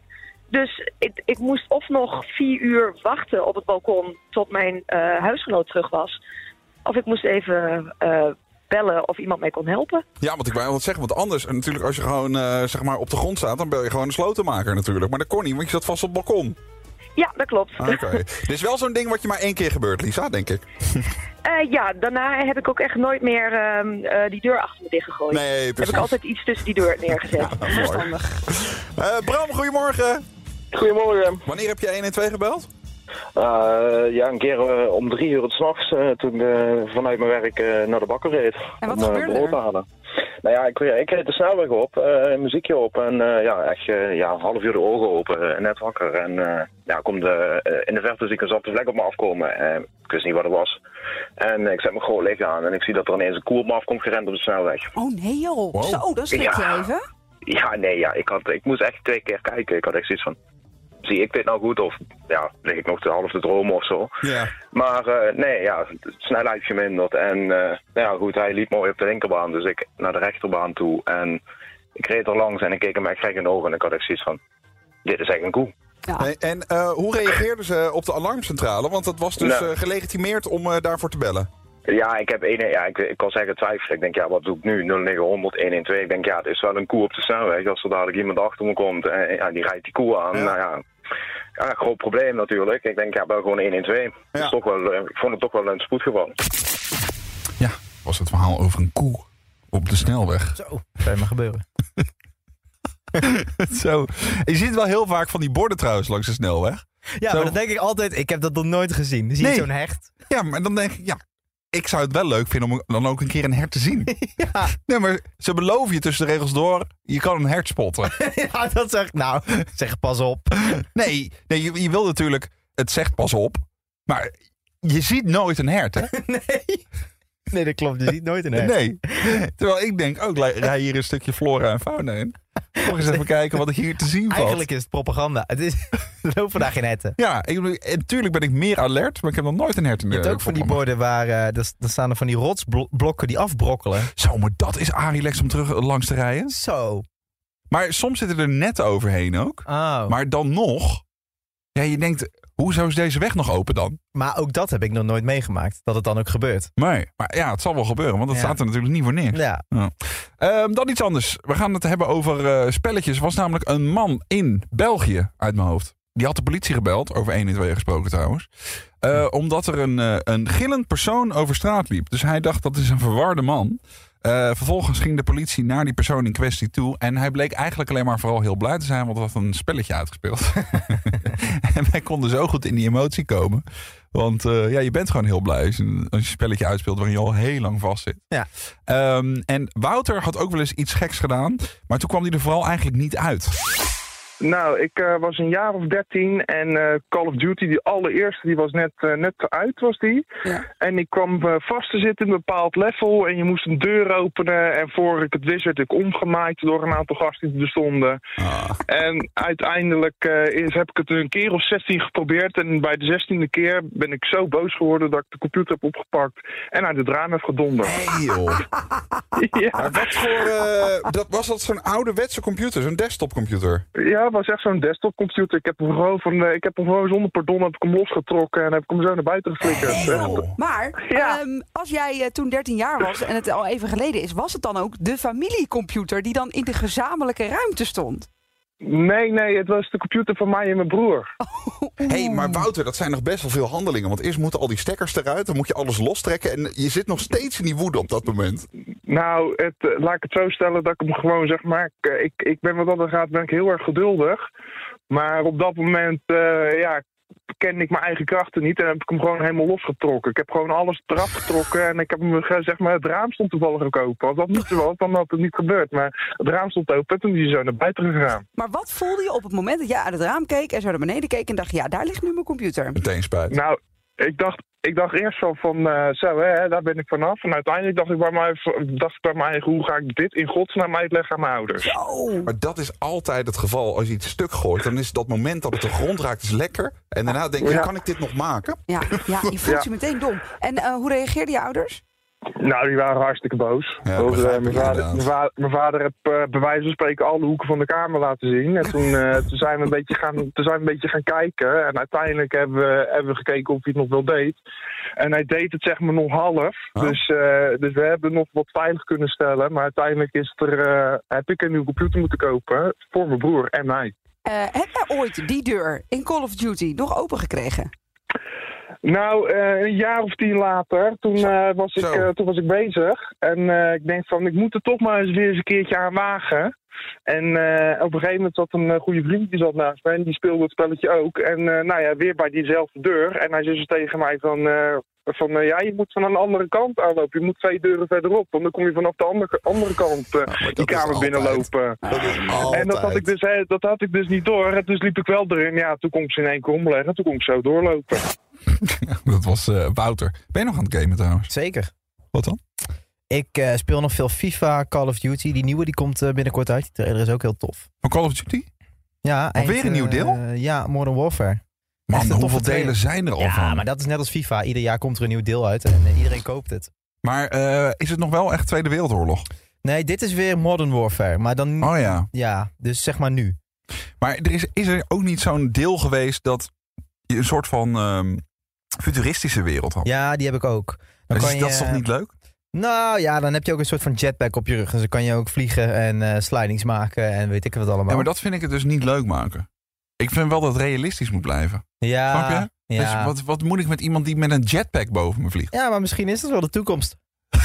Dus ik, ik moest of nog vier uur wachten op het balkon tot mijn eh, huisgenoot terug was. Of ik moest even eh, bellen of iemand mij kon helpen. Ja, want ik wou wat zeggen, want anders, en natuurlijk als je gewoon eh, zeg maar op de grond staat, dan bel je gewoon een slotenmaker natuurlijk. Maar dat kon niet, want je zat vast op het balkon. Ja, dat klopt. Oké. Dit is wel zo'n ding wat je maar één keer gebeurt, Lisa, denk ik. Eh, ja, daarna heb ik ook echt nooit meer ehm, eh, die deur achter me dichtgegooid. Nee, heb precies. ik altijd iets tussen die deur neergezet. Eh, Bram, goedemorgen. Goedemorgen. Wanneer heb je 112 gebeld? Eh, ja, een keer eh, om drie uur 's nachts uh, toen ik vanuit mijn werk eh, naar de bakker reed. En wat om, eh, gebeurde brood er? te halen. Nou ja, ik, ik reed de snelweg op, eh, muziekje op en eh, ja, echt eh, ja, een half uur de ogen open en net wakker. En eh, ja, kom de, eh, in de verte zie ik een zachte vlek op me afkomen. Eh, ik wist niet wat het was. En ik zet mijn groot licht aan en ik zie dat er ineens een koe op me afkomt gerend op de snelweg. Oh nee joh, Wow. zo, dat schrik je Ja. even. Ja, nee, ja, ik, had, ik moest echt twee keer kijken. Ik had echt zoiets van, zie ik dit nou goed of ja, lig ik nog te half te dromen of zo. Ja. Maar eh, nee, ja, de snelheid geminderd. En eh, nou ja, goed, hij liep mooi op de linkerbaan. Dus ik naar de rechterbaan toe. En ik reed er langs en ik keek hem echt gek in de ogen. En ik had echt zoiets van, dit is echt een koe. Ja. Hey, en eh, hoe reageerden ze op de alarmcentrale? Want dat was dus Nou. eh, gelegitimeerd om eh, daarvoor te bellen. Ja, ik heb één, ja, ik, ik kan zeggen twijfelen. Ik denk, ja, wat doe ik nu? 0900 112. Ik denk, ja, het is wel een koe op de snelweg. Als er dadelijk iemand achter me komt en ja, die rijdt die koe aan. Ja. Nou ja, ja, groot probleem natuurlijk. Ik denk, ja, wel gewoon 112. Ja. Toch wel, eh, ik vond het toch wel een spoedgeval. Ja, was het verhaal over een koe op de snelweg. Zo, kan je maar gebeuren. Zo. Je ziet wel heel vaak van die borden trouwens langs de snelweg. Ja, Zo. maar dan denk ik altijd, ik heb dat nog nooit gezien. Dan zie je Nee. zo'n hecht. Ja, maar dan denk ik, ja, ik zou het wel leuk vinden om dan ook een keer een hert te zien. Ja, Nee, maar ze beloven je tussen de regels door, je kan een hert spotten. ja, dat zeg Nou, zeg pas op. Nee, nee je, je wil natuurlijk, het zegt pas op, maar je ziet nooit een hert, hè? Nee. Nee, dat klopt. Je ziet nooit een hecht. Nee. Terwijl ik denk ook, rij hier een stukje flora en fauna in. Toch eens even kijken wat ik hier te zien valt. Eigenlijk is het propaganda. Het is, er lopen daar geen herten. Ja, ik, bedoel, en tuurlijk ben ik meer alert, maar ik heb nog nooit een hert in Je de hebt ook van die borden waar, eh er, er staan er van die rotsblokken die afbrokkelen. Zo, maar dat is Arilex om terug langs te rijden. Zo. Maar soms zitten er net overheen ook. Oh. Maar, Maar dan nog, ja, je denkt, hoezo is deze weg nog open dan? ook dat heb ik nog nooit meegemaakt. Dat het dan ook gebeurt. Nee, maar ja, het zal wel gebeuren, want dat Ja. staat er natuurlijk niet voor niks. Ja. Ehm, dan iets anders. We gaan het hebben over eh, spelletjes. Er was namelijk een man in België uit mijn hoofd. Die had de politie gebeld, over 1 en 2 gesproken trouwens. Eh, Omdat er een, eh, een gillend persoon over straat liep. Dus hij dacht dat is een verwarde man. Eh, vervolgens ging de politie naar die persoon in kwestie toe. En hij bleek eigenlijk alleen maar vooral heel blij te zijn, want hij had een spelletje uitgespeeld. en wij konden zo goed in die emotie komen. Want eh, ja, je bent gewoon heel blij als je, een- als je een spelletje uitspeelt waarin je al heel lang vast zit. Ja. Ehm, en Wouter had ook wel eens iets geks gedaan. Maar toen kwam hij er vooral eigenlijk niet uit. Nou, ik eh, was een jaar of dertien en eh, Call of Duty, die allereerste, die was net, eh, net uit, was die. Ja. En ik kwam vast te zitten in een bepaald level en je moest een deur openen. En voor ik het wist werd ik omgemaaid door een aantal gasten die er stonden. En uiteindelijk eh, is, heb ik het een keer of 16 geprobeerd. En bij de zestiende keer ben ik zo boos geworden dat ik de computer heb opgepakt en uit het raam heb gedonderd. Hey joh. ja. Maar wat voor... eh, dat, was dat zo'n ouderwetse computer? Zo'n desktopcomputer? Ja, was echt zo'n desktopcomputer. Ik heb hem gewoon, van, eh, ik heb hem gewoon zonder pardon heb ik hem losgetrokken en heb ik hem zo naar buiten geflikkerd. Hey, joh. Maar Ja. ehm, als jij eh, toen 13 jaar was en het al even geleden is, was het dan ook de familiecomputer die dan in de gezamenlijke ruimte stond? Nee, nee, het was de computer van mij en mijn broer. Hé, hey, maar Wouter, dat zijn nog best wel veel handelingen. Want eerst moeten al die stekkers eruit, dan moet je alles lostrekken. En je zit nog steeds in die woede op dat moment. Nou, het, eh, laat ik het zo stellen dat ik hem gewoon zeg maar. Ik, ik, ik ben wat dat gaat, ben ik heel erg geduldig. Maar op dat moment, eh, ja, kende ik mijn eigen krachten niet en heb ik hem gewoon helemaal losgetrokken. Ik heb gewoon alles eraf getrokken en ik heb hem, eh, zeg maar, het raam stond toevallig ook open. Als dat niet zo was, dan had het niet gebeurd. Maar het raam stond open en toen is hij zo naar buiten gegaan. Maar wat voelde je op het moment dat je uit het raam keek en zo naar beneden keek en dacht, ja, daar ligt nu mijn computer? Meteen spijt. Nou, ik dacht, ik dacht eerst wel van, eh, zo hè, daar ben ik vanaf. En uiteindelijk dacht ik bij mij, dacht ik bij mij hoe ga ik dit in godsnaam uitleggen aan mijn ouders? Maar dat is altijd het geval. Als je iets stuk gooit, dan is dat moment dat het de grond raakt is lekker. En daarna denk je, Ja. kan ik dit nog maken? Ja, ja je voelt Ja. je meteen dom. En eh, hoe reageerden je ouders? Nou, die waren hartstikke boos. Ja, eh, mijn, vader, mijn, vader, mijn vader heeft eh, bij wijze van spreken alle hoeken van de kamer laten zien. En toen, eh, toen, zijn we een beetje gaan, toen zijn we een beetje gaan kijken. En uiteindelijk hebben we, hebben we gekeken of hij het nog wel deed. En hij deed het zeg maar nog half. Oh. Dus, eh, dus we hebben nog wat veilig kunnen stellen. Maar uiteindelijk is er, eh, heb ik een nieuwe computer moeten kopen voor mijn broer en mij. Eh, heb jij ooit die deur in Call of Duty nog open gekregen? Nou, eh, een jaar of tien later, toen, eh, was, ik, Zo. eh, toen was ik bezig. En ik denk van, ik moet er toch maar eens weer eens een keertje aan wagen. En op een gegeven moment zat een goede vriend die zat naast mij en die speelde het spelletje ook. En nou ja, weer bij diezelfde deur. En hij zei dus tegen mij van, van ja, je moet van de andere kant aanlopen. Je moet twee deuren verderop, want dan kom je vanaf de andere, andere kant die kamer binnenlopen. En dat had, ik dus, dat had ik dus niet door. En dus liep ik wel erin. Ja, toen kon ik ze in één keer omleggen. En toen kon ik zo doorlopen. Dat was eh, Wouter. Ben je nog aan het gamen trouwens? Zeker. Wat dan? Ik eh, speel nog veel FIFA, Call of Duty. Die nieuwe die komt eh, binnenkort uit. Die trailer is ook heel tof. Van Call of Duty? Ja, Alweer een nieuw deel? ja, Modern Warfare. Man, hoeveel delen trailer. zijn er al Ja, van? maar dat is net als FIFA. Ieder jaar komt er een nieuw deel uit en iedereen koopt het. Maar is het nog wel echt Tweede Wereldoorlog? Nee, dit is weer Modern Warfare. Maar dan, Oh ja. ja, dus zeg maar nu. Maar er is, is er ook niet zo'n deel geweest dat je een soort van ehm, futuristische wereld had? Ja, die heb ik ook. Dan kan je, dat is toch niet leuk? Nou ja, dan heb je ook een soort van jetpack op je rug. Dus dan kan je ook vliegen en eh, slidings maken en weet ik wat allemaal. Ja, maar dat vind ik het dus niet leuk maken. Ik vind wel dat het realistisch moet blijven. ja, Snap je? Dus wat, wat moet ik met iemand die met een jetpack boven me vliegt? ja, maar misschien is dat wel de toekomst.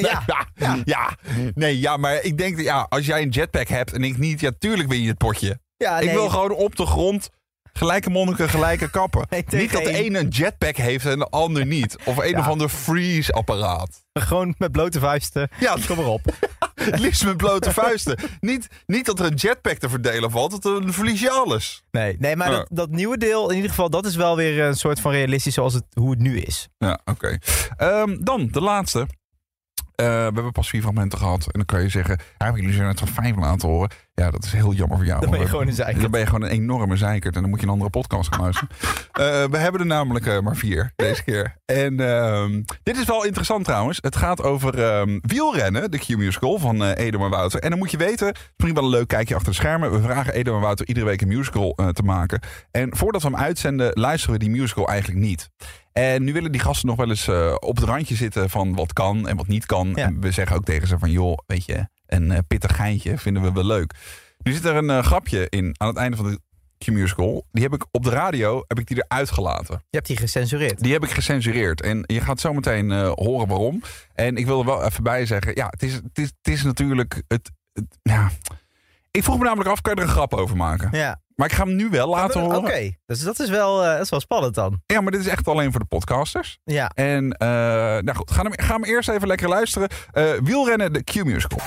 ja. ja, ja. Nee, ja, maar ik denk dat ja, als jij een jetpack hebt en ik niet, ja, tuurlijk win je het potje. ja Ik nee, wil gewoon op de grond gelijke monniken, gelijke kappen. Nee, niet dat de ene een jetpack heeft en de ander niet. Of een Ja. of ander freeze-apparaat. gewoon met blote vuisten. Ja, Kom maar op. het liefst met blote vuisten. niet, niet dat er een jetpack te verdelen valt, dan verlies je alles. Nee, nee maar Ja. dat, dat nieuwe deel, in ieder geval, dat is wel weer een soort van realistisch zoals het, hoe het nu is. Ja, oké. Ehm, dan de laatste. Eh, we hebben pas vier fragmenten gehad. En dan kan je zeggen, maar jullie zijn het van vijf laten horen. Ja, dat is heel jammer voor jou. Dan ben je gewoon een zeikert. Dan ben je gewoon een enorme zeikert. En dan moet je een andere podcast gaan luisteren. Eh, we hebben er namelijk eh, maar vier deze keer. En ehm, dit is wel interessant trouwens. Het gaat over ehm, wielrennen, de Q-musical van Edom en Wouter. En dan moet je weten, het is misschien wel een leuk kijkje achter de schermen. We vragen Edom en Wouter iedere week een musical te maken. En voordat we hem uitzenden, luisteren we die musical eigenlijk niet. En nu willen die gasten nog wel eens eh, op het randje zitten van wat kan en wat niet kan. Ja. En we zeggen ook tegen ze van, joh, weet je, een eh, pittig geintje vinden we wel leuk. Nu zit er een eh, grapje in aan het einde van de Q-musical. Die heb ik op de radio heb ik die eruit gelaten. Je hebt die gecensureerd. Die heb ik gecensureerd. En je gaat zo meteen horen waarom. En ik wil er wel even bij zeggen. Ja, het is, het is, het is natuurlijk... Het, het- ja. Ik vroeg me namelijk af, kan je er een grap over maken? Ja. Maar ik ga hem nu wel laten Oké, horen. dus dat is, wel, eh, dat is wel spannend dan. Ja, maar dit is echt alleen voor de podcasters. Ja. En eh, nou goed, gaan we, gaan we eerst even lekker luisteren. Eh, wielrennen, de Q-musical.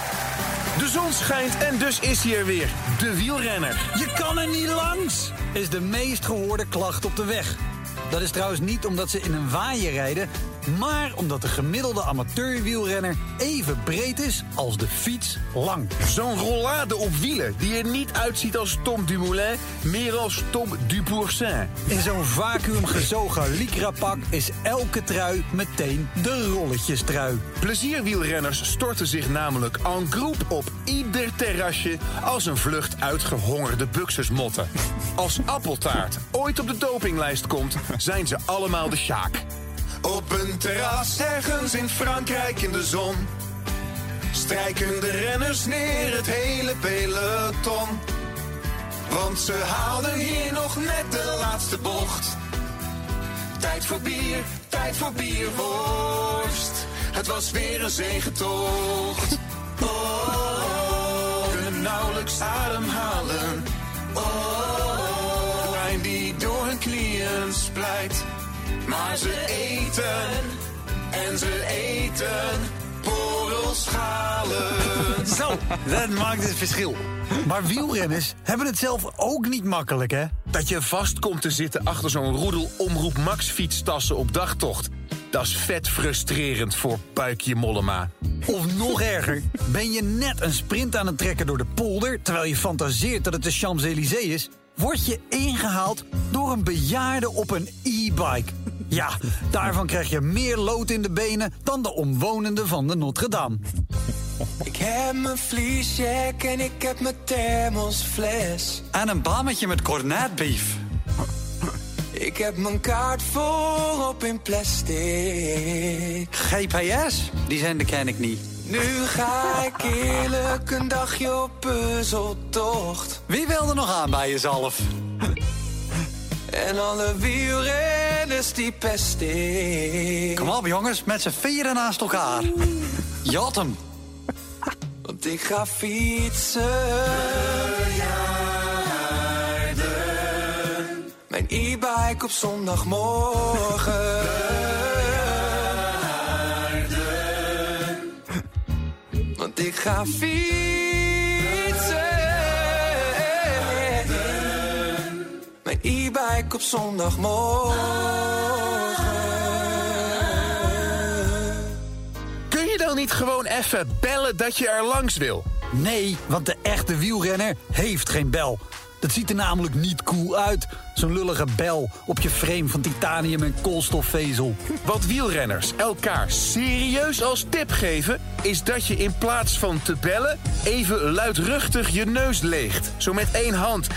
De zon schijnt en dus is hij er weer. De wielrenner. Je kan er niet langs, is de meest gehoorde klacht op de weg. Dat is trouwens niet omdat ze in een waaier rijden, maar omdat de gemiddelde amateurwielrenner even breed is als de fiets lang. Zo'n rollade op wielen die er niet uitziet als Tom Dumoulin, meer als Tom Dupourcin. In zo'n vacuüm gezogen lycra-pak is elke trui meteen de rolletjestrui. Plezierwielrenners storten zich namelijk en groep op ieder terrasje als een vlucht uit gehongerde buxusmotten. Als appeltaart ooit op de dopinglijst komt, zijn ze allemaal de Sjaak. Op een terras ergens in Frankrijk in de zon strijken de renners neer het hele peloton. Want ze haalden hier nog net de laatste bocht. Tijd voor bier, tijd voor bierworst. Het was weer een zegentocht. Oh, oh, oh, kunnen nauwelijks ademhalen. Oh, oh, oh, pijn die door hun knieën splijt. Maar ze eten en ze eten borrelschalen. Zo, dat maakt het verschil. Maar wielrenners hebben het zelf ook niet makkelijk, hè? Dat je vast komt te zitten achter zo'n roedel Omroep Max fietstassen op dagtocht. Dat is vet frustrerend voor Puikje Mollema. Of nog erger, ben je net een sprint aan het trekken door de polder... terwijl je fantaseert dat het de Champs-Élysées is... word je ingehaald door een bejaarde op een e-bike. Ja, daarvan krijg je meer lood in de benen... dan de omwonenden van de Notre-Dame. Ik heb mijn vliesjack en ik heb mijn thermosfles. En een bammetje met cornetbeef. Ik heb mijn kaart volop in plastic. GPS, die zender ken ik niet. Nu ga ik eerlijk een dagje op puzzeltocht. Wie wil er nog aan bij jezelf? En alle wielrenners die pest ik. Kom op jongens, met z'n vieren naast elkaar. Jat hem. Want ik ga fietsen. Mijn e-bike op zondagmorgen. Want ik ga fietsen. Op zondagmorgen. Kun je dan niet gewoon even bellen dat je er langs wil? Nee, want de echte wielrenner heeft geen bel. Dat ziet er namelijk niet cool uit. Zo'n lullige bel op je frame van titanium en koolstofvezel. Wat wielrenners elkaar serieus als tip geven... is dat je in plaats van te bellen even luidruchtig je neus leegt. Zo met één hand.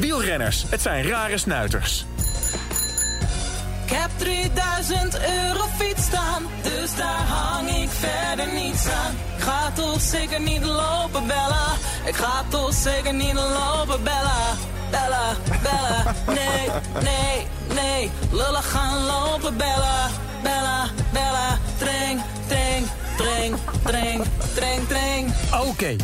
Wielrenners, het zijn rare snuiters. Ik heb 3000 euro fiets staan, dus daar hang ik verder niets aan. Ik ga toch zeker niet lopen bellen, ik ga toch zeker niet lopen bellen. Bellen, bellen, nee, nee, nee, lullen gaan lopen bellen. Bellen, bellen, treng, treng, treng, treng, treng, treng. Oké,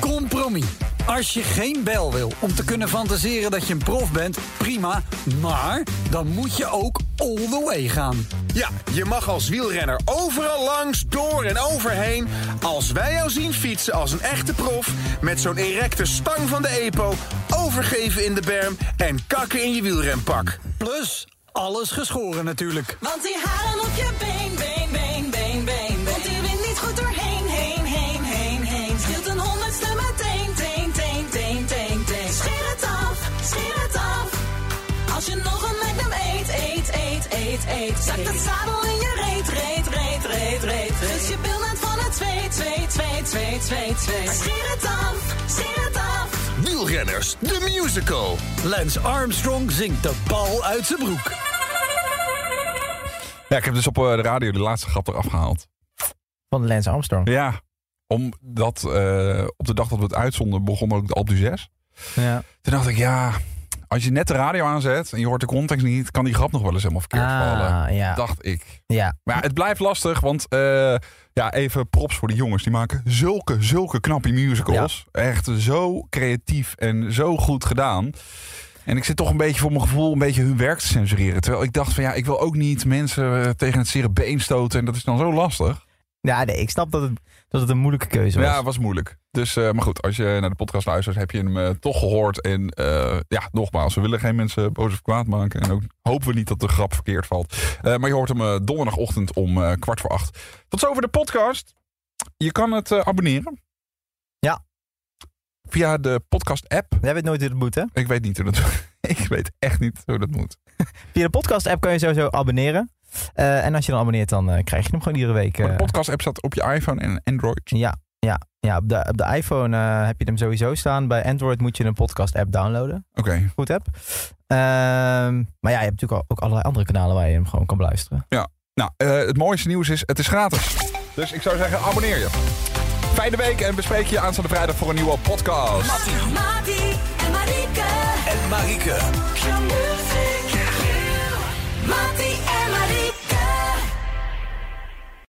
compromis. Als je geen bel wil om te kunnen fantaseren dat je een prof bent, prima. Maar dan moet je ook all the way gaan. Ja, je mag als wielrenner overal langs, door en overheen. Als wij jou zien fietsen als een echte prof... met zo'n erecte stang van de EPO... overgeven in de berm en kakken in je wielrenpak. Plus, alles geschoren natuurlijk. Want die haren op je been, eet, eet. Zak het zadel in je reet, reet, reet, reet, reet. Dus je bil net van het twee, twee, twee, twee, twee, twee. Scheer het af, scheer het af. Wielrenners, de musical. Lance Armstrong zingt de bal uit zijn broek. Ja, ik heb dus op eh, de radio de laatste grap eraf gehaald. Van Lance Armstrong. Ja, omdat eh, op de dag dat we het uitzonden begon ook de Alpe 6. Ja. Toen dacht ik, ja, als je net de radio aanzet en je hoort de context niet, kan die grap nog wel eens helemaal verkeerd Ah, vallen. ja. Dacht ik. Ja. Maar ja, het blijft lastig, want eh, ja, even props voor die jongens. Die maken zulke, zulke knappe musicals. Echt zo creatief en zo goed gedaan. En ik zit toch een beetje voor mijn gevoel een beetje hun werk te censureren. Terwijl ik dacht van ja, ik wil ook niet mensen tegen het zere been stoten. En dat is dan zo lastig. Ja, nee, ik snap dat het, dat het een moeilijke keuze was. Ja, het was moeilijk. Dus, eh, maar goed, als je naar de podcast luistert, heb je hem eh, toch gehoord. En eh, ja, nogmaals, we willen geen mensen boos of kwaad maken. En ook hopen we niet dat de grap verkeerd valt. Maar je hoort hem donderdagochtend om kwart voor acht. Tot zover de podcast. Je kan het abonneren. Ja. Via de podcast-app. Jij weet nooit hoe het moet, hè? Ik weet niet hoe dat Ik weet echt niet hoe dat moet. Via de podcast-app kan je sowieso abonneren. Eh, en als je dan abonneert, dan eh, krijg je hem gewoon iedere week. Maar de eh, podcast-app staat op je iPhone en Android. Ja, ja, ja op, de, op de iPhone eh, heb je hem sowieso staan. Bij Android moet je een podcast-app downloaden. Oké. Goed app. Ehm, maar ja, je hebt natuurlijk ook allerlei andere kanalen waar je hem gewoon kan beluisteren. Ja. Nou, eh, het mooiste nieuws is, het is gratis. Dus ik zou zeggen, abonneer je. Fijne week en bespreek je aanstaande vrijdag voor een nieuwe podcast. Mati en Marieke. En Marieke. Mati